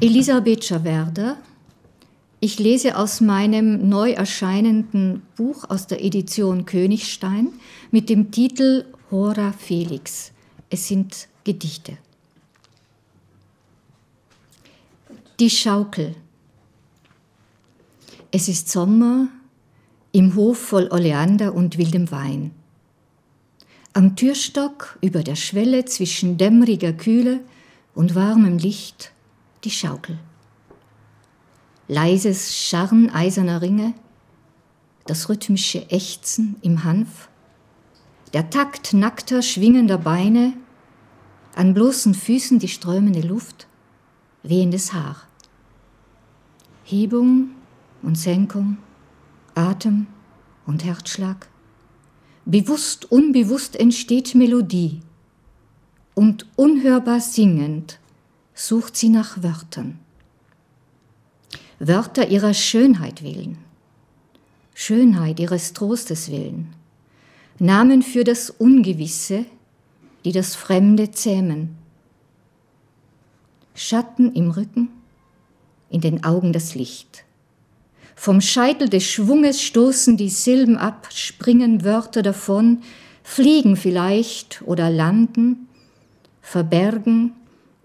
Elisabeth Schawerder. Ich lese aus meinem neu erscheinenden Buch aus der Edition Königstein mit dem Titel Hora Felix. Es sind Gedichte. Die Schaukel. Es ist Sommer im Hof voll Oleander und wildem Wein. Am Türstock über der Schwelle zwischen dämmeriger Kühle und warmem Licht die Schaukel. Leises Scharren eiserner Ringe, das rhythmische Ächzen im Hanf, der Takt nackter, schwingender Beine, an bloßen Füßen die strömende Luft, wehendes Haar. Hebung und Senkung, Atem und Herzschlag. Bewusst, unbewusst entsteht Melodie und unhörbar singend sucht sie nach Wörtern. Wörter ihrer Schönheit willen, Schönheit ihres Trostes willen, Namen für das Ungewisse, die das Fremde zähmen. Schatten im Rücken, in den Augen das Licht. Vom Scheitel des Schwunges stoßen die Silben ab, springen Wörter davon, fliegen vielleicht oder landen, verbergen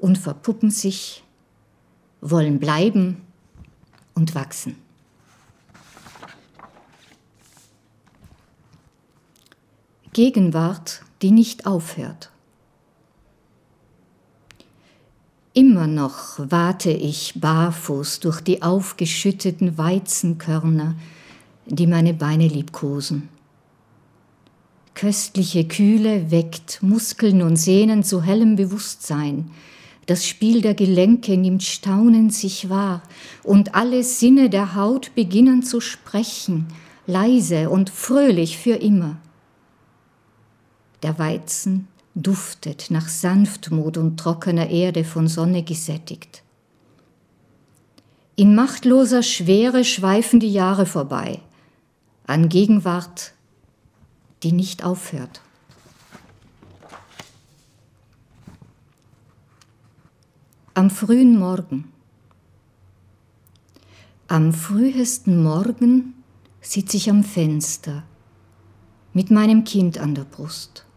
und verpuppen sich, wollen bleiben und wachsen. Gegenwart, die nicht aufhört. Immer noch warte ich barfuß durch die aufgeschütteten Weizenkörner, die meine Beine liebkosen. Köstliche Kühle weckt Muskeln und Sehnen zu hellem Bewusstsein, das Spiel der Gelenke nimmt staunend sich wahr und alle Sinne der Haut beginnen zu sprechen, leise und fröhlich für immer. Der Weizen duftet nach Sanftmut und trockener Erde von Sonne gesättigt. In machtloser Schwere schweifen die Jahre vorbei, an Gegenwart, die nicht aufhört. Am frühen Morgen. Am frühesten Morgen sitze ich am Fenster mit meinem Kind an der Brust.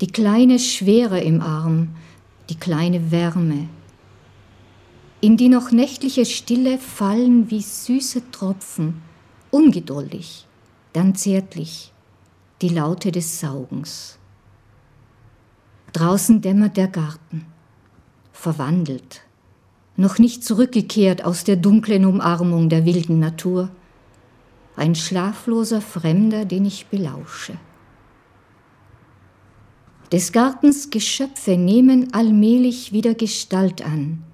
Die kleine Schwere im Arm, die kleine Wärme. In die noch nächtliche Stille fallen wie süße Tropfen, ungeduldig, dann zärtlich, die Laute des Saugens. Draußen dämmert der Garten verwandelt, noch nicht zurückgekehrt aus der dunklen Umarmung der wilden Natur, ein schlafloser Fremder, den ich belausche. Des Gartens Geschöpfe nehmen allmählich wieder Gestalt an.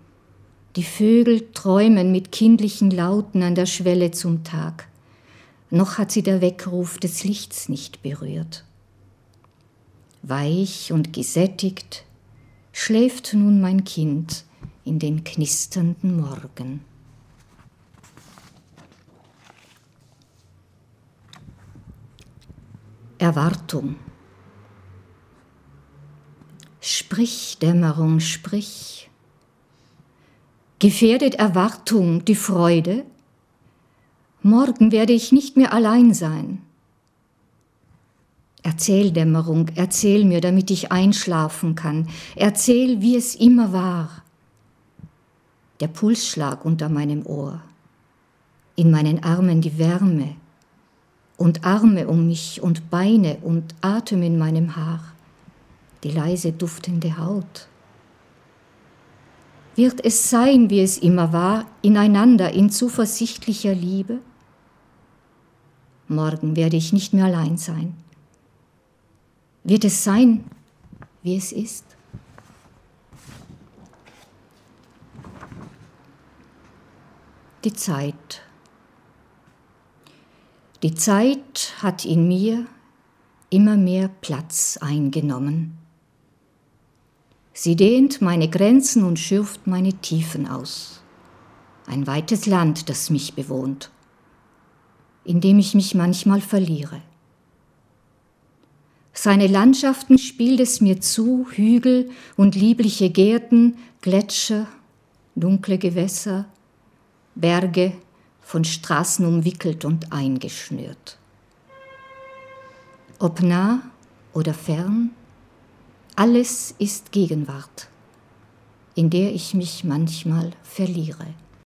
Die Vögel träumen mit kindlichen Lauten an der Schwelle zum Tag. Noch hat sie der Weckruf des Lichts nicht berührt. Weich und gesättigt schläft nun mein Kind in den knisternden Morgen. Erwartung. Sprich, Dämmerung, sprich. Gefährdet Erwartung die Freude? Morgen werde ich nicht mehr allein sein. Erzähl Dämmerung, erzähl mir, damit ich einschlafen kann. Erzähl, wie es immer war. Der Pulsschlag unter meinem Ohr, in meinen Armen die Wärme und Arme um mich und Beine und Atem in meinem Haar, die leise duftende Haut. Wird es sein, wie es immer war, ineinander in zuversichtlicher Liebe? Morgen werde ich nicht mehr allein sein. Wird es sein, wie es ist? Die Zeit. Die Zeit hat in mir immer mehr Platz eingenommen. Sie dehnt meine Grenzen und schürft meine Tiefen aus. Ein weites Land, das mich bewohnt, in dem ich mich manchmal verliere. Seine Landschaften spielt es mir zu, Hügel und liebliche Gärten, Gletscher dunkle Gewässer, Berge von Straßen umwickelt und eingeschnürt. Ob nah oder fern, alles ist Gegenwart, in der ich mich manchmal verliere.